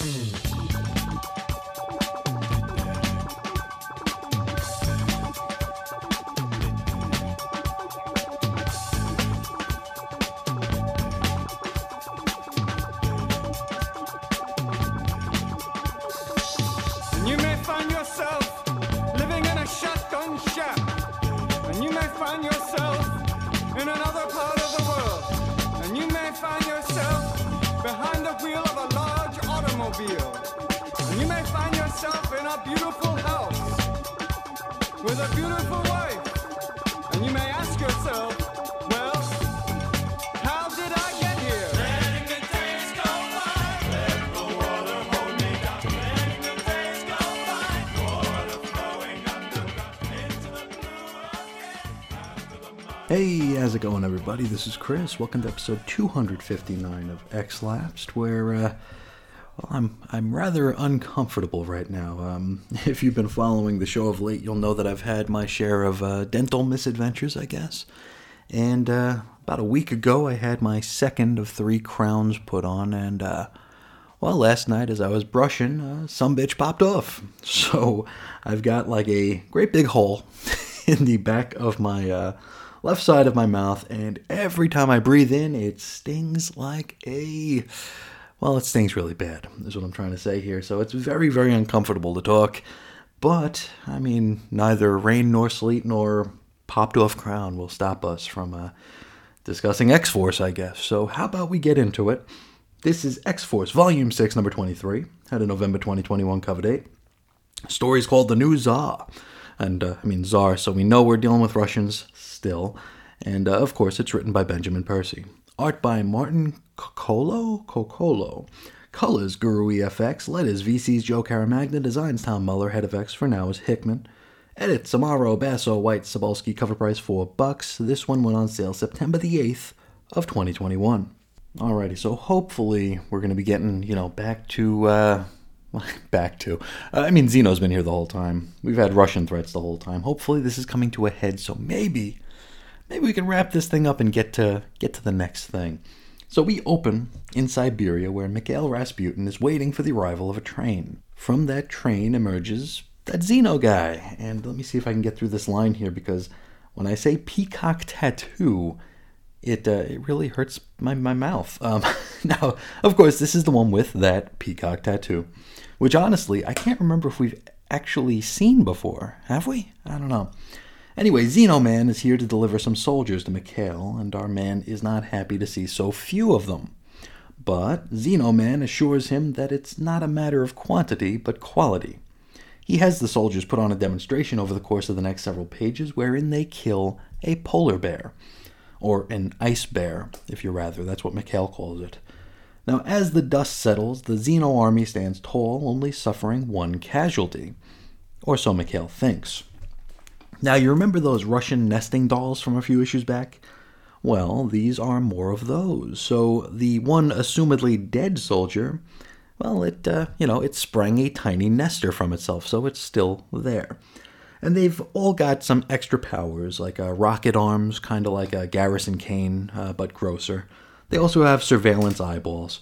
Mm-hmm. Hey, how's it going, everybody? This is Chris. Welcome to episode 259 of X Lapsed, where uh, well, I'm I'm rather uncomfortable right now. Um, if you've been following the show of late, you'll know that I've had my share of uh, dental misadventures, I guess. And uh, about a week ago, I had my second of three crowns put on, and uh, well, last night as I was brushing, uh, some bitch popped off. So I've got like a great big hole in the back of my uh, left side of my mouth, and every time I breathe in, it stings like a. Well, it stings really bad, is what I'm trying to say here. So it's very, very uncomfortable to talk. But, I mean, neither rain nor sleet nor popped off crown will stop us from uh, discussing X Force, I guess. So, how about we get into it? This is X Force, Volume 6, Number 23, had a November 2021 cover date. Story's called The New Tsar. And, uh, I mean, Tsar, so we know we're dealing with Russians still. And, uh, of course, it's written by Benjamin Percy. Art by Martin Coccolo? Coccolo. Colors Guru EFX. Letters VC's Joe Caramagna. Designs Tom Muller. Head of X for now is Hickman. Edit Samaro Basso, White, Sobolski. Cover price 4 bucks. This one went on sale September the 8th of 2021. Alrighty, so hopefully we're going to be getting, you know, back to, uh, back to. Uh, I mean, Xeno's been here the whole time. We've had Russian threats the whole time. Hopefully this is coming to a head, so maybe, maybe we can wrap this thing up and get to get to the next thing. So we open in Siberia, where Mikhail Rasputin is waiting for the arrival of a train. From that train emerges that Xeno guy, and let me see if I can get through this line here because when I say peacock tattoo, it uh, it really hurts my, my mouth. Um, now, of course, this is the one with that peacock tattoo, which honestly I can't remember if we've actually seen before. Have we? I don't know. Anyway, Xenoman is here to deliver some soldiers to Mikhail, and our man is not happy to see so few of them. But Xenoman assures him that it's not a matter of quantity, but quality. He has the soldiers put on a demonstration over the course of the next several pages wherein they kill a polar bear or an ice bear, if you rather. That's what Mikhail calls it. Now, as the dust settles, the Xeno army stands tall, only suffering one casualty. Or so Mikhail thinks. Now, you remember those Russian nesting dolls from a few issues back? Well, these are more of those. So, the one assumedly dead soldier, well, it, uh, you know, it sprang a tiny nester from itself, so it's still there. And they've all got some extra powers, like uh, rocket arms, kind of like a Garrison Kane, uh, but grosser. They also have surveillance eyeballs.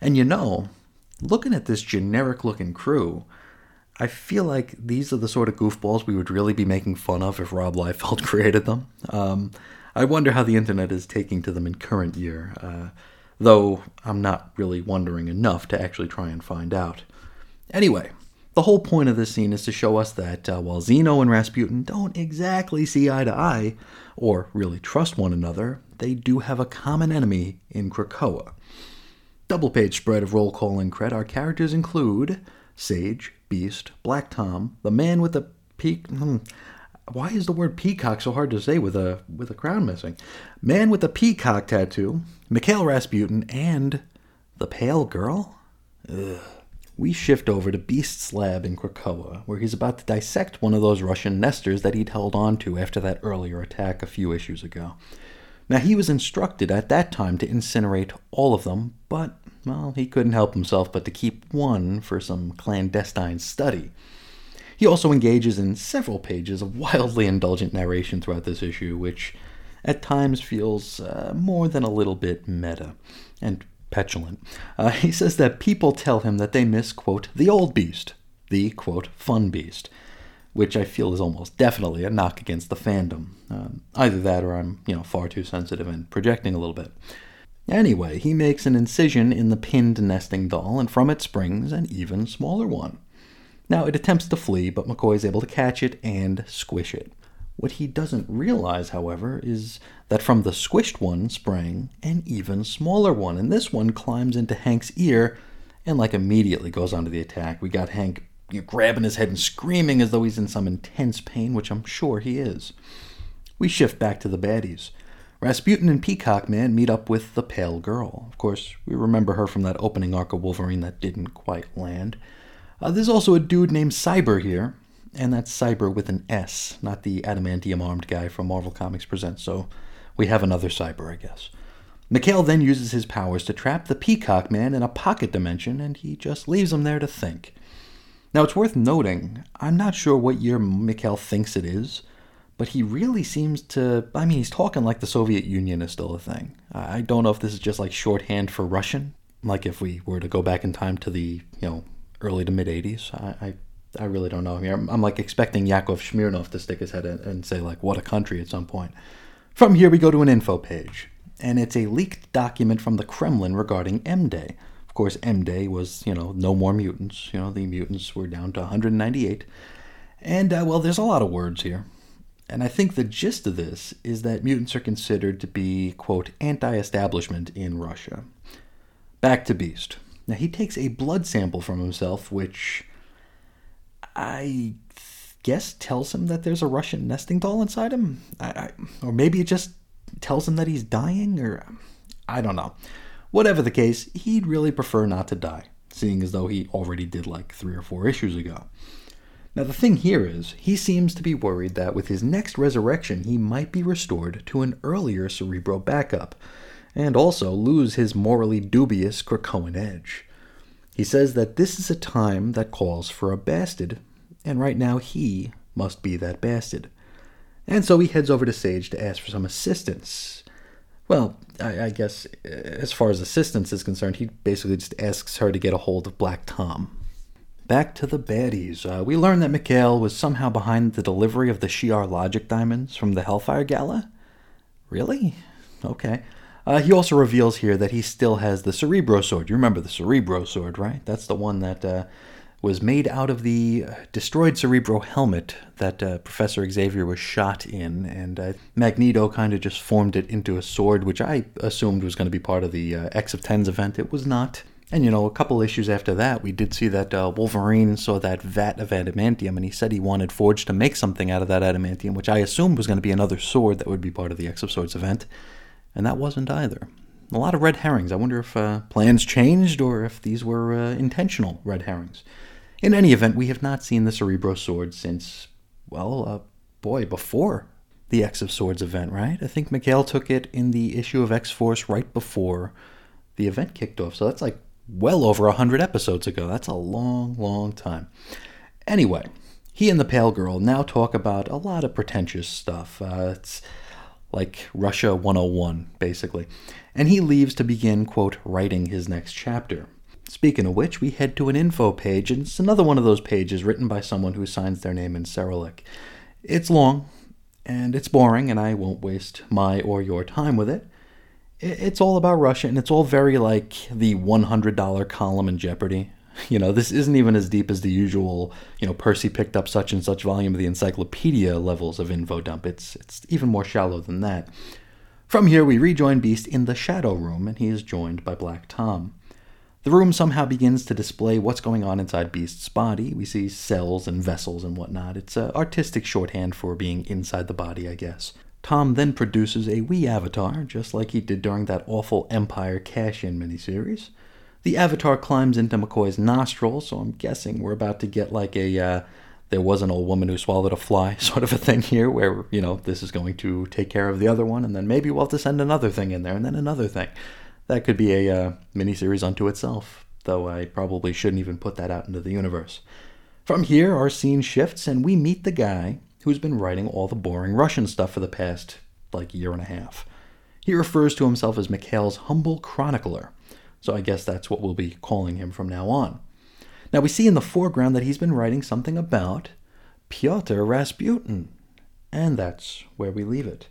And you know, looking at this generic looking crew, I feel like these are the sort of goofballs we would really be making fun of if Rob Liefeld created them. Um, I wonder how the internet is taking to them in current year, uh, though I'm not really wondering enough to actually try and find out. Anyway, the whole point of this scene is to show us that uh, while Xeno and Rasputin don't exactly see eye to eye, or really trust one another, they do have a common enemy in Krakoa. Double page spread of roll call and cred. Our characters include Sage, Beast, Black Tom, the man with the peak. Hmm, why is the word peacock so hard to say with a with a crown missing? Man with the peacock tattoo, Mikhail Rasputin, and the pale girl. Ugh. We shift over to Beast's lab in Krakoa, where he's about to dissect one of those Russian nesters that he'd held on to after that earlier attack a few issues ago. Now, he was instructed at that time to incinerate all of them, but, well, he couldn't help himself but to keep one for some clandestine study. He also engages in several pages of wildly indulgent narration throughout this issue, which at times feels uh, more than a little bit meta, and petulant. Uh, he says that people tell him that they miss, quote, the old beast, the, quote, fun beast, which I feel is almost definitely a knock against the fandom. Um, either that or I'm, you know, far too sensitive and projecting a little bit. Anyway, he makes an incision in the pinned nesting doll, and from it springs an even smaller one. Now, it attempts to flee, but McCoy is able to catch it and squish it. What he doesn't realize, however, is that from the squished one sprang an even smaller one, and this one climbs into Hank's ear and like immediately goes onto the attack. We got Hank grabbing his head and screaming as though he's in some intense pain, which I'm sure he is. We shift back to the baddies. Rasputin and Peacock Man meet up with the Pale Girl. Of course, we remember her from that opening arc of Wolverine that didn't quite land. Uh, there's also a dude named Cyber here, and that's Cyber with an S, not the adamantium armed guy from Marvel Comics Presents, so we have another Cyber, I guess. Mikhail then uses his powers to trap the Peacock Man in a pocket dimension, and he just leaves him there to think. Now, it's worth noting, I'm not sure what year Mikhail thinks it is, but he really seems to. I mean, he's talking like the Soviet Union is still a thing. I don't know if this is just like shorthand for Russian, like if we were to go back in time to the, you know, early to mid 80s. I, I I really don't know. I mean, I'm, I'm, like expecting Yakov Smirnoff to stick his head in and say like, "What a country!" at some point. From here, we go to an info page, and it's a leaked document from the Kremlin regarding M Day. Of course, M Day was, you know, no more mutants. You know, the mutants were down to 198, and uh, well, there's a lot of words here. And I think the gist of this is that mutants are considered to be, quote, anti establishment in Russia. Back to Beast. Now, he takes a blood sample from himself, which I guess tells him that there's a Russian nesting doll inside him. I, I, or maybe it just tells him that he's dying, or I don't know. Whatever the case, he'd really prefer not to die, seeing as though he already did like three or four issues ago. Now, the thing here is, he seems to be worried that with his next resurrection, he might be restored to an earlier Cerebro backup, and also lose his morally dubious Krakoan edge. He says that this is a time that calls for a bastard, and right now he must be that bastard. And so he heads over to Sage to ask for some assistance. Well, I, I guess as far as assistance is concerned, he basically just asks her to get a hold of Black Tom. Back to the baddies. Uh, we learn that Mikhail was somehow behind the delivery of the Shi'ar Logic diamonds from the Hellfire Gala. Really? Okay. Uh, he also reveals here that he still has the Cerebro sword. You remember the Cerebro sword, right? That's the one that uh, was made out of the destroyed Cerebro helmet that uh, Professor Xavier was shot in, and uh, Magneto kind of just formed it into a sword, which I assumed was going to be part of the uh, X of Tens event. It was not. And you know, a couple issues after that, we did see that uh, Wolverine saw that vat of adamantium, and he said he wanted Forge to make something out of that adamantium, which I assumed was going to be another sword that would be part of the X of Swords event and that wasn't either. A lot of red herrings. I wonder if uh, plans changed or if these were uh, intentional red herrings. In any event, we have not seen the Cerebro sword since, well, uh, boy, before the X of Swords event, right? I think Mikhail took it in the issue of X Force right before the event kicked off. So that's like well over 100 episodes ago. That's a long, long time. Anyway, he and the Pale Girl now talk about a lot of pretentious stuff. Uh, it's like Russia 101, basically. And he leaves to begin, quote, writing his next chapter. Speaking of which, we head to an info page, and it's another one of those pages written by someone who signs their name in Cyrillic. It's long, and it's boring, and I won't waste my or your time with it. It's all about Russia, and it's all very like the $100 column in Jeopardy. You know, this isn't even as deep as the usual, you know, Percy picked up such and such volume of the encyclopedia levels of info dump. It's it's even more shallow than that. From here we rejoin Beast in the Shadow Room and he is joined by Black Tom. The room somehow begins to display what's going on inside Beast's body. We see cells and vessels and whatnot. It's a artistic shorthand for being inside the body, I guess. Tom then produces a wee avatar, just like he did during that awful Empire cash in miniseries. The avatar climbs into McCoy's nostril, so I'm guessing we're about to get like a uh, there was an old woman who swallowed a fly sort of a thing here, where, you know, this is going to take care of the other one, and then maybe we'll have to send another thing in there, and then another thing. That could be a uh, miniseries unto itself, though I probably shouldn't even put that out into the universe. From here, our scene shifts, and we meet the guy who's been writing all the boring Russian stuff for the past, like, year and a half. He refers to himself as Mikhail's humble chronicler, So I guess that's what we'll be calling him from now on. Now we see in the foreground that he's been writing something about Pyotr Rasputin, and that's where we leave it.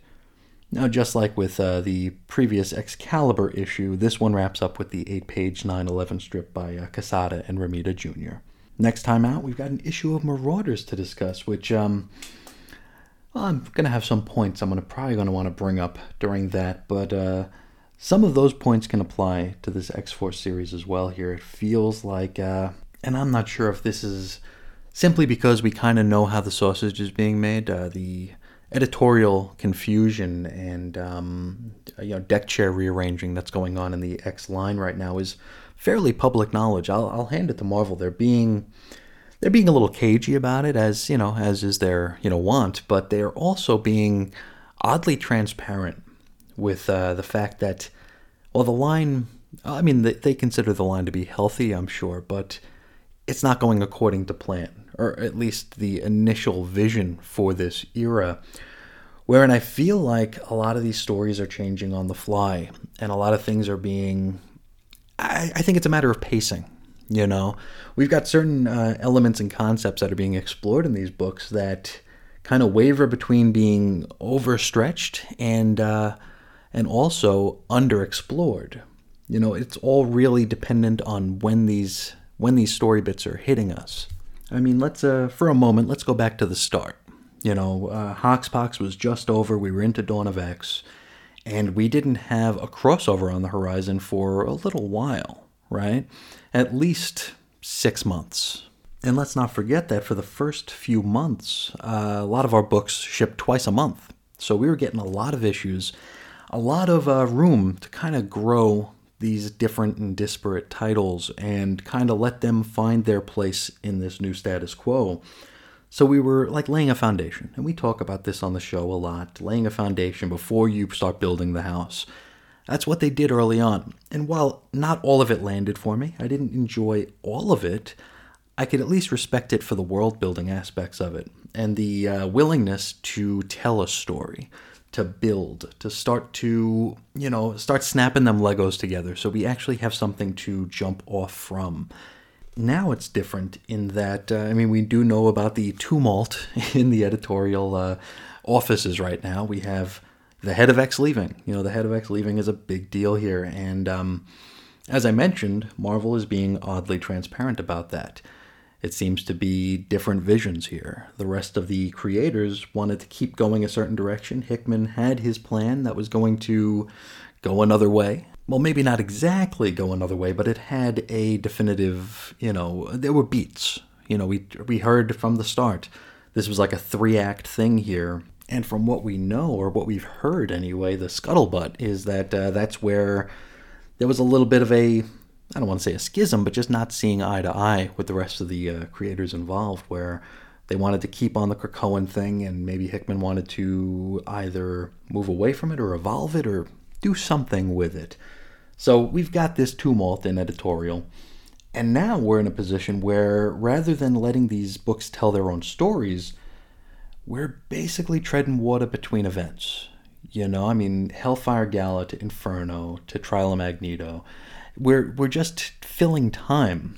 Now, just like with uh, the previous Excalibur issue, this one wraps up with the eight page 9 11 strip by uh, Quesada and Romita Jr. Next time out, we've got an issue of Marauders to discuss, which um, well, I'm going to have some points I'm gonna, probably going to want to bring up during that, but uh, some of those points can apply to this X Force series as well here. It feels like, uh, and I'm not sure if this is simply because we kind of know how the sausage is being made. Uh, the editorial confusion and um, you know deck chair rearranging that's going on in the X line right now is fairly public knowledge. I'll, I'll hand it to Marvel. They're being they're being a little cagey about it, as you know, as is their you know want, but they're also being oddly transparent with uh, the fact that well, the line. I mean, they, they consider the line to be healthy, I'm sure, but it's not going according to plan or at least the initial vision for this era. Wherein I feel like a lot of these stories are changing on the fly, and a lot of things are being. I, I think it's a matter of pacing. You know, we've got certain uh, elements and concepts that are being explored in these books that kind of waver between being overstretched and uh, and also underexplored. You know, it's all really dependent on when these when these story bits are hitting us. I mean, let's uh, for a moment, let's go back to the start. You know, uh, Hoxpox was just over. We were into Dawn of X, and we didn't have a crossover on the horizon for a little while, right? At least six months. And let's not forget that for the first few months, uh, a lot of our books shipped twice a month. So we were getting a lot of issues, a lot of uh, room to kind of grow these different and disparate titles and kind of let them find their place in this new status quo. So we were like laying a foundation, and we talk about this on the show a lot laying a foundation before you start building the house. That's what they did early on. And while not all of it landed for me, I didn't enjoy all of it, I could at least respect it for the world building aspects of it and the uh, willingness to tell a story to build, to start to, you know, start snapping them Legos together so we actually have something to jump off from. Now it's different in that, uh, I mean, we do know about the tumult in the editorial uh, offices right now. We have the head of X leaving. You know, the head of X leaving is a big deal here. And um, as I mentioned, Marvel is being oddly transparent about that. It seems to be different visions here. The rest of the creators wanted to keep going a certain direction. Hickman had his plan that was going to go another way. Well, maybe not exactly go another way, but it had a definitive, you know, there were beats. You know, we we heard from the start. This was like a three-act thing here. And from what we know, or what we've heard anyway, the scuttlebutt is that uh, that's where there was a little bit of a I don't want to say a schism, but just not seeing eye to eye with the rest of the uh, creators involved, where they wanted to keep on the Krakoan thing, and maybe Hickman wanted to either move away from it or evolve it or do something with it. So we've got this tumult in editorial, and now we're in a position where rather than letting these books tell their own stories, we're basically treading water between events. You know, I mean, Hellfire Gala to Inferno to Trial of Magneto we're we're just filling time.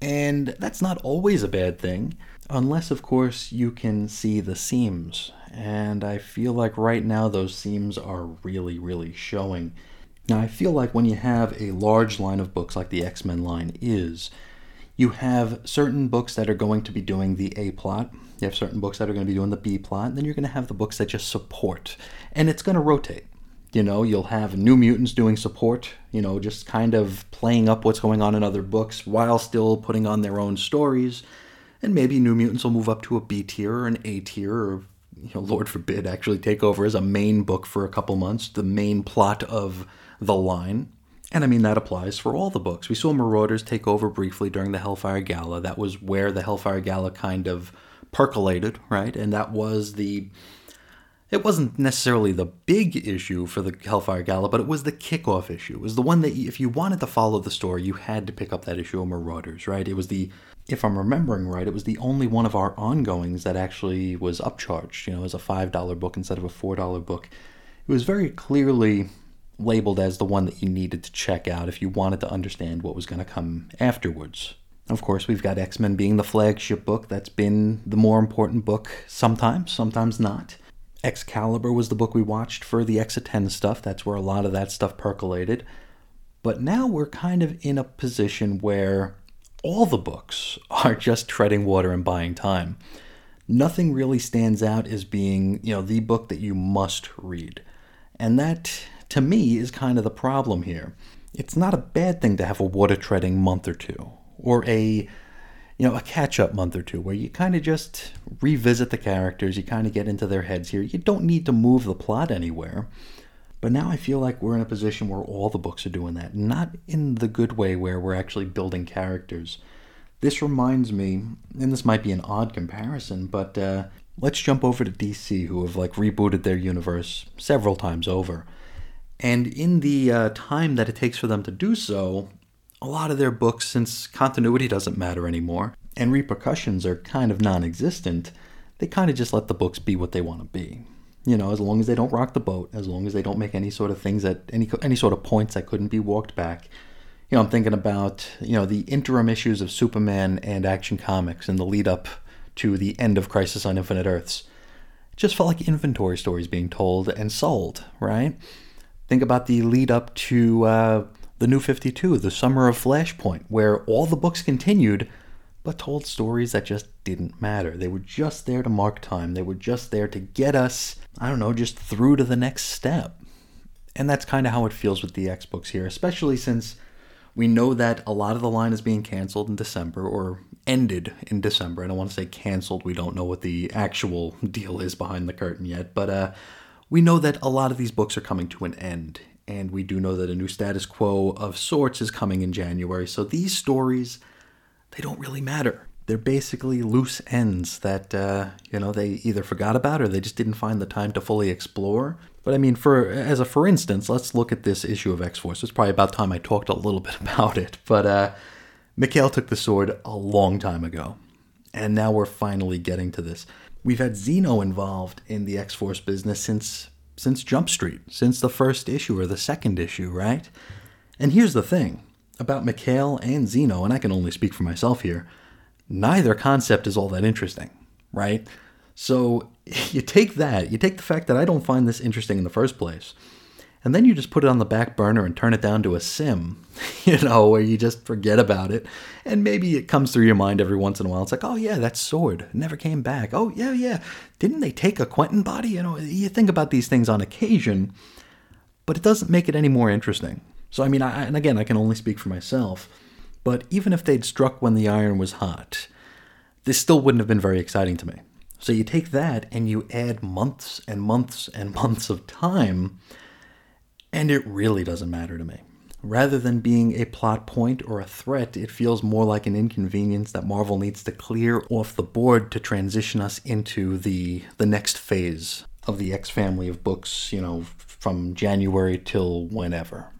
And that's not always a bad thing, unless of course you can see the seams. And I feel like right now those seams are really really showing. Now I feel like when you have a large line of books like the X-Men line is, you have certain books that are going to be doing the A plot, you have certain books that are going to be doing the B plot, and then you're going to have the books that just support. And it's going to rotate. You know, you'll have New Mutants doing support, you know, just kind of playing up what's going on in other books while still putting on their own stories. And maybe New Mutants will move up to a B tier or an A tier or, you know, Lord forbid, actually take over as a main book for a couple months, the main plot of the line. And I mean, that applies for all the books. We saw Marauders take over briefly during the Hellfire Gala. That was where the Hellfire Gala kind of percolated, right? And that was the it wasn't necessarily the big issue for the Hellfire Gala, but it was the kickoff issue. It was the one that if you wanted to follow the story, you had to pick up that issue of Marauders, right? It was the, if I'm remembering right, it was the only one of our ongoings that actually was upcharged, you know, as a $5 book instead of a $4 book. It was very clearly labeled as the one that you needed to check out if you wanted to understand what was going to come afterwards. Of course, we've got X Men being the flagship book. That's been the more important book sometimes, sometimes not. Excalibur was the book we watched for the X of 10 stuff. That's where a lot of that stuff percolated. But now we're kind of in a position where all the books are just treading water and buying time. Nothing really stands out as being, you know, the book that you must read. And that, to me, is kind of the problem here. It's not a bad thing to have a water treading month or two, or a you know, a catch up month or two where you kind of just revisit the characters, you kind of get into their heads here. You don't need to move the plot anywhere. But now I feel like we're in a position where all the books are doing that. Not in the good way where we're actually building characters. This reminds me, and this might be an odd comparison, but uh, let's jump over to DC, who have like rebooted their universe several times over. And in the uh, time that it takes for them to do so, a lot of their books, since continuity doesn't matter anymore and repercussions are kind of non existent, they kind of just let the books be what they want to be. You know, as long as they don't rock the boat, as long as they don't make any sort of things that any any sort of points that couldn't be walked back. You know, I'm thinking about you know the interim issues of Superman and Action Comics and the lead up to the end of Crisis on Infinite Earths. Just felt like inventory stories being told and sold, right? Think about the lead up to uh, the New 52, the summer of Flashpoint, where all the books continued, but told stories that just didn't matter. They were just there to mark time. They were just there to get us, I don't know, just through to the next step. And that's kind of how it feels with the X books here, especially since we know that a lot of the line is being canceled in December or ended in December. I don't want to say canceled. We don't know what the actual deal is behind the curtain yet, but uh, we know that a lot of these books are coming to an end and we do know that a new status quo of sorts is coming in January. So these stories, they don't really matter. They're basically loose ends that uh, you know they either forgot about or they just didn't find the time to fully explore. But I mean, for as a for instance, let's look at this issue of X Force. It's probably about time I talked a little bit about it. But uh, Mikhail took the sword a long time ago, and now we're finally getting to this. We've had Xeno involved in the X Force business since since Jump Street, since the first issue or the second issue, right? And here's the thing about Mikhail and Xeno, and I can only speak for myself here, neither concept is all that interesting, right? So you take that, you take the fact that I don't find this interesting in the first place, and then you just put it on the back burner and turn it down to a sim, you know, where you just forget about it. And maybe it comes through your mind every once in a while. It's like, oh, yeah, that sword never came back. Oh, yeah, yeah. Didn't they take a Quentin body? You know, you think about these things on occasion, but it doesn't make it any more interesting. So, I mean, I, and again, I can only speak for myself, but even if they'd struck when the iron was hot, this still wouldn't have been very exciting to me. So you take that and you add months and months and months of time and it really doesn't matter to me. Rather than being a plot point or a threat, it feels more like an inconvenience that Marvel needs to clear off the board to transition us into the the next phase of the X family of books, you know, from January till whenever.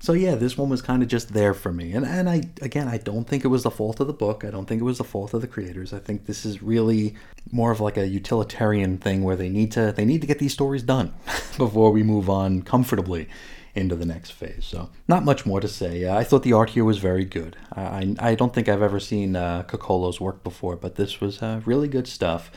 So yeah, this one was kind of just there for me. And and I again, I don't think it was the fault of the book. I don't think it was the fault of the creators. I think this is really more of like a utilitarian thing where they need to they need to get these stories done before we move on comfortably into the next phase. So not much more to say. Uh, I thought the art here was very good. I I don't think I've ever seen uh, Capullo's work before, but this was uh, really good stuff.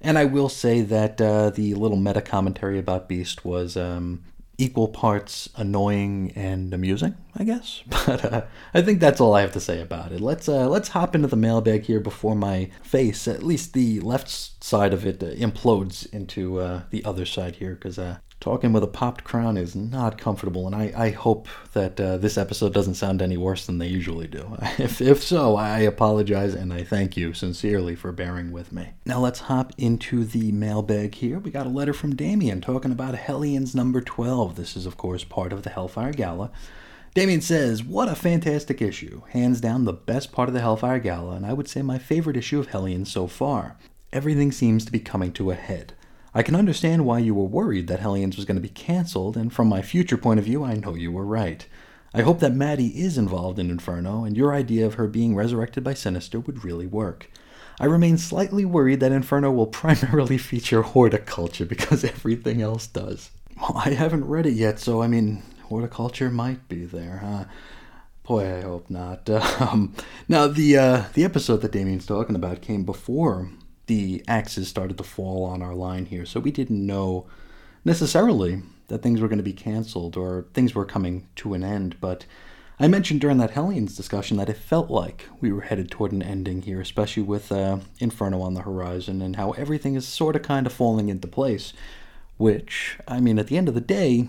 And I will say that uh, the little meta commentary about Beast was um, equal parts annoying and amusing, I guess. But uh, I think that's all I have to say about it. Let's uh, let's hop into the mailbag here before my face, at least the left side of it, uh, implodes into uh, the other side here, because uh, talking with a popped crown is not comfortable, and I, I hope that uh, this episode doesn't sound any worse than they usually do. If, if so, I apologize and I thank you sincerely for bearing with me. Now let's hop into the mailbag here. We got a letter from Damien talking about Hellions number 12. This is, of course, part of the Hellfire Gala. Damien says, What a fantastic issue. Hands down the best part of the Hellfire Gala, and I would say my favorite issue of Hellions so far. Everything seems to be coming to a head. I can understand why you were worried that Hellions was going to be cancelled, and from my future point of view, I know you were right. I hope that Maddie is involved in Inferno, and your idea of her being resurrected by Sinister would really work. I remain slightly worried that Inferno will primarily feature horticulture because everything else does. Well, I haven't read it yet, so I mean, Horticulture might be there, huh? Boy, I hope not. Um, now, the uh, the episode that Damien's talking about came before the axes started to fall on our line here, so we didn't know necessarily that things were going to be canceled or things were coming to an end. But I mentioned during that Hellions discussion that it felt like we were headed toward an ending here, especially with uh, Inferno on the horizon and how everything is sort of kind of falling into place. Which, I mean, at the end of the day,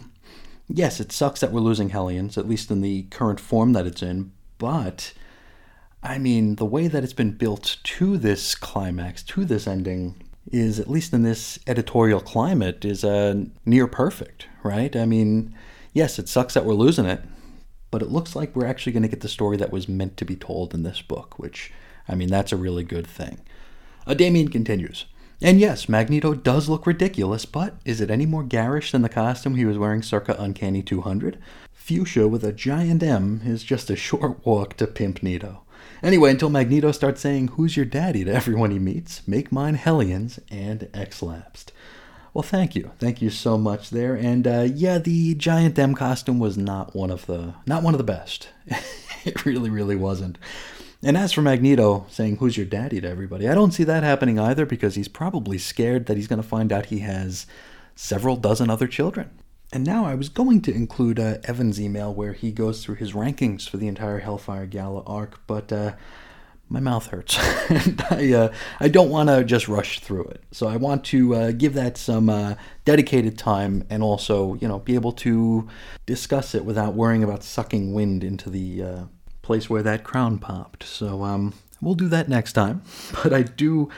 yes, it sucks that we're losing Hellions, at least in the current form that it's in, but. I mean, the way that it's been built to this climax, to this ending, is at least in this editorial climate is uh, near perfect, right? I mean, yes, it sucks that we're losing it, but it looks like we're actually going to get the story that was meant to be told in this book, which I mean, that's a really good thing. Uh, Damien continues. And yes, Magneto does look ridiculous, but is it any more garish than the costume he was wearing circa Uncanny 200? Fuchsia with a giant M is just a short walk to Pimp Nito. Anyway, until Magneto starts saying, Who's your daddy to everyone he meets, make mine Hellions and X-Lapsed. Well, thank you, thank you so much there. And uh, yeah, the giant M costume was not one of the not one of the best. it really, really wasn't. And as for Magneto saying, Who's your daddy to everybody, I don't see that happening either because he's probably scared that he's going to find out he has several dozen other children. And now I was going to include uh, Evan's email where he goes through his rankings for the entire Hellfire Gala arc, but uh, my mouth hurts, I uh, I don't want to just rush through it. So I want to uh, give that some uh, dedicated time, and also you know be able to discuss it without worrying about sucking wind into the uh, place where that crown popped. So um, we'll do that next time. But I do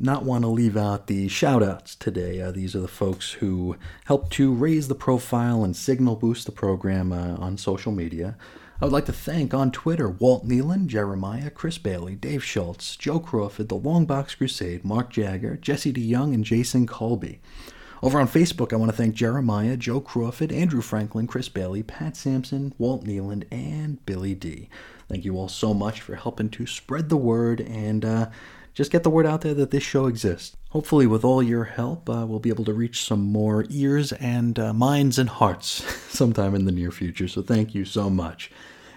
not want to leave out the shout outs today. Uh, these are the folks who helped to raise the profile and signal boost the program uh, on social media. I would like to thank on Twitter Walt Nealon, Jeremiah, Chris Bailey, Dave Schultz, Joe Crawford, The Long Box Crusade, Mark Jagger, Jesse DeYoung, and Jason Colby. Over on Facebook, I want to thank Jeremiah, Joe Crawford, Andrew Franklin, Chris Bailey, Pat Sampson, Walt Nealon, and Billy D. Thank you all so much for helping to spread the word and uh, just get the word out there that this show exists. Hopefully, with all your help, uh, we'll be able to reach some more ears and uh, minds and hearts sometime in the near future. So, thank you so much.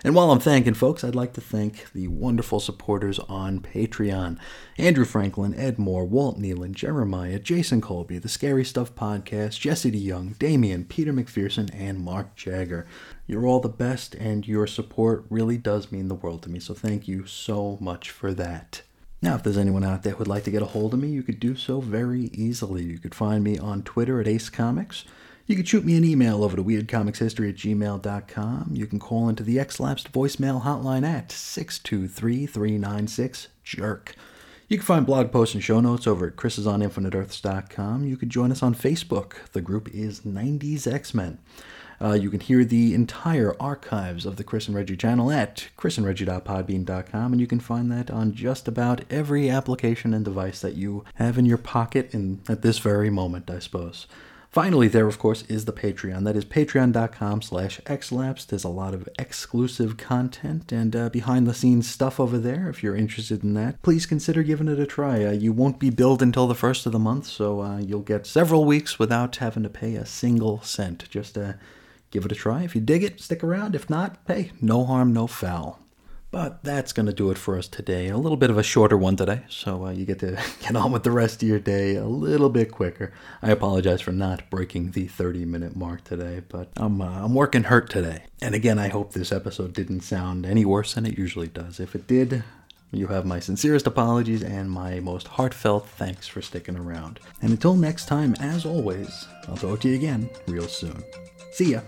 And while I'm thanking folks, I'd like to thank the wonderful supporters on Patreon Andrew Franklin, Ed Moore, Walt Nealon, Jeremiah, Jason Colby, The Scary Stuff Podcast, Jesse DeYoung, Damien, Peter McPherson, and Mark Jagger. You're all the best, and your support really does mean the world to me. So, thank you so much for that. Now, if there's anyone out there who would like to get a hold of me, you could do so very easily. You could find me on Twitter at Ace Comics. You could shoot me an email over to weirdcomicshistory at gmail.com. You can call into the X-Lapsed voicemail hotline at 623-396-JERK. You can find blog posts and show notes over at chrisisoninfiniteearths.com. You could join us on Facebook. The group is 90s X-Men. Uh, you can hear the entire archives of the Chris and Reggie channel at chrisandreggie.podbean.com, and you can find that on just about every application and device that you have in your pocket in, at this very moment, I suppose. Finally, there, of course, is the Patreon. That is patreon.com slash xlapse. There's a lot of exclusive content and uh, behind-the-scenes stuff over there. If you're interested in that, please consider giving it a try. Uh, you won't be billed until the first of the month, so uh, you'll get several weeks without having to pay a single cent. Just uh, give it a try. If you dig it, stick around. If not, hey, no harm, no foul. But that's going to do it for us today. A little bit of a shorter one today, so uh, you get to get on with the rest of your day a little bit quicker. I apologize for not breaking the 30 minute mark today, but I'm, uh, I'm working hurt today. And again, I hope this episode didn't sound any worse than it usually does. If it did, you have my sincerest apologies and my most heartfelt thanks for sticking around. And until next time, as always, I'll talk to you again real soon. See ya.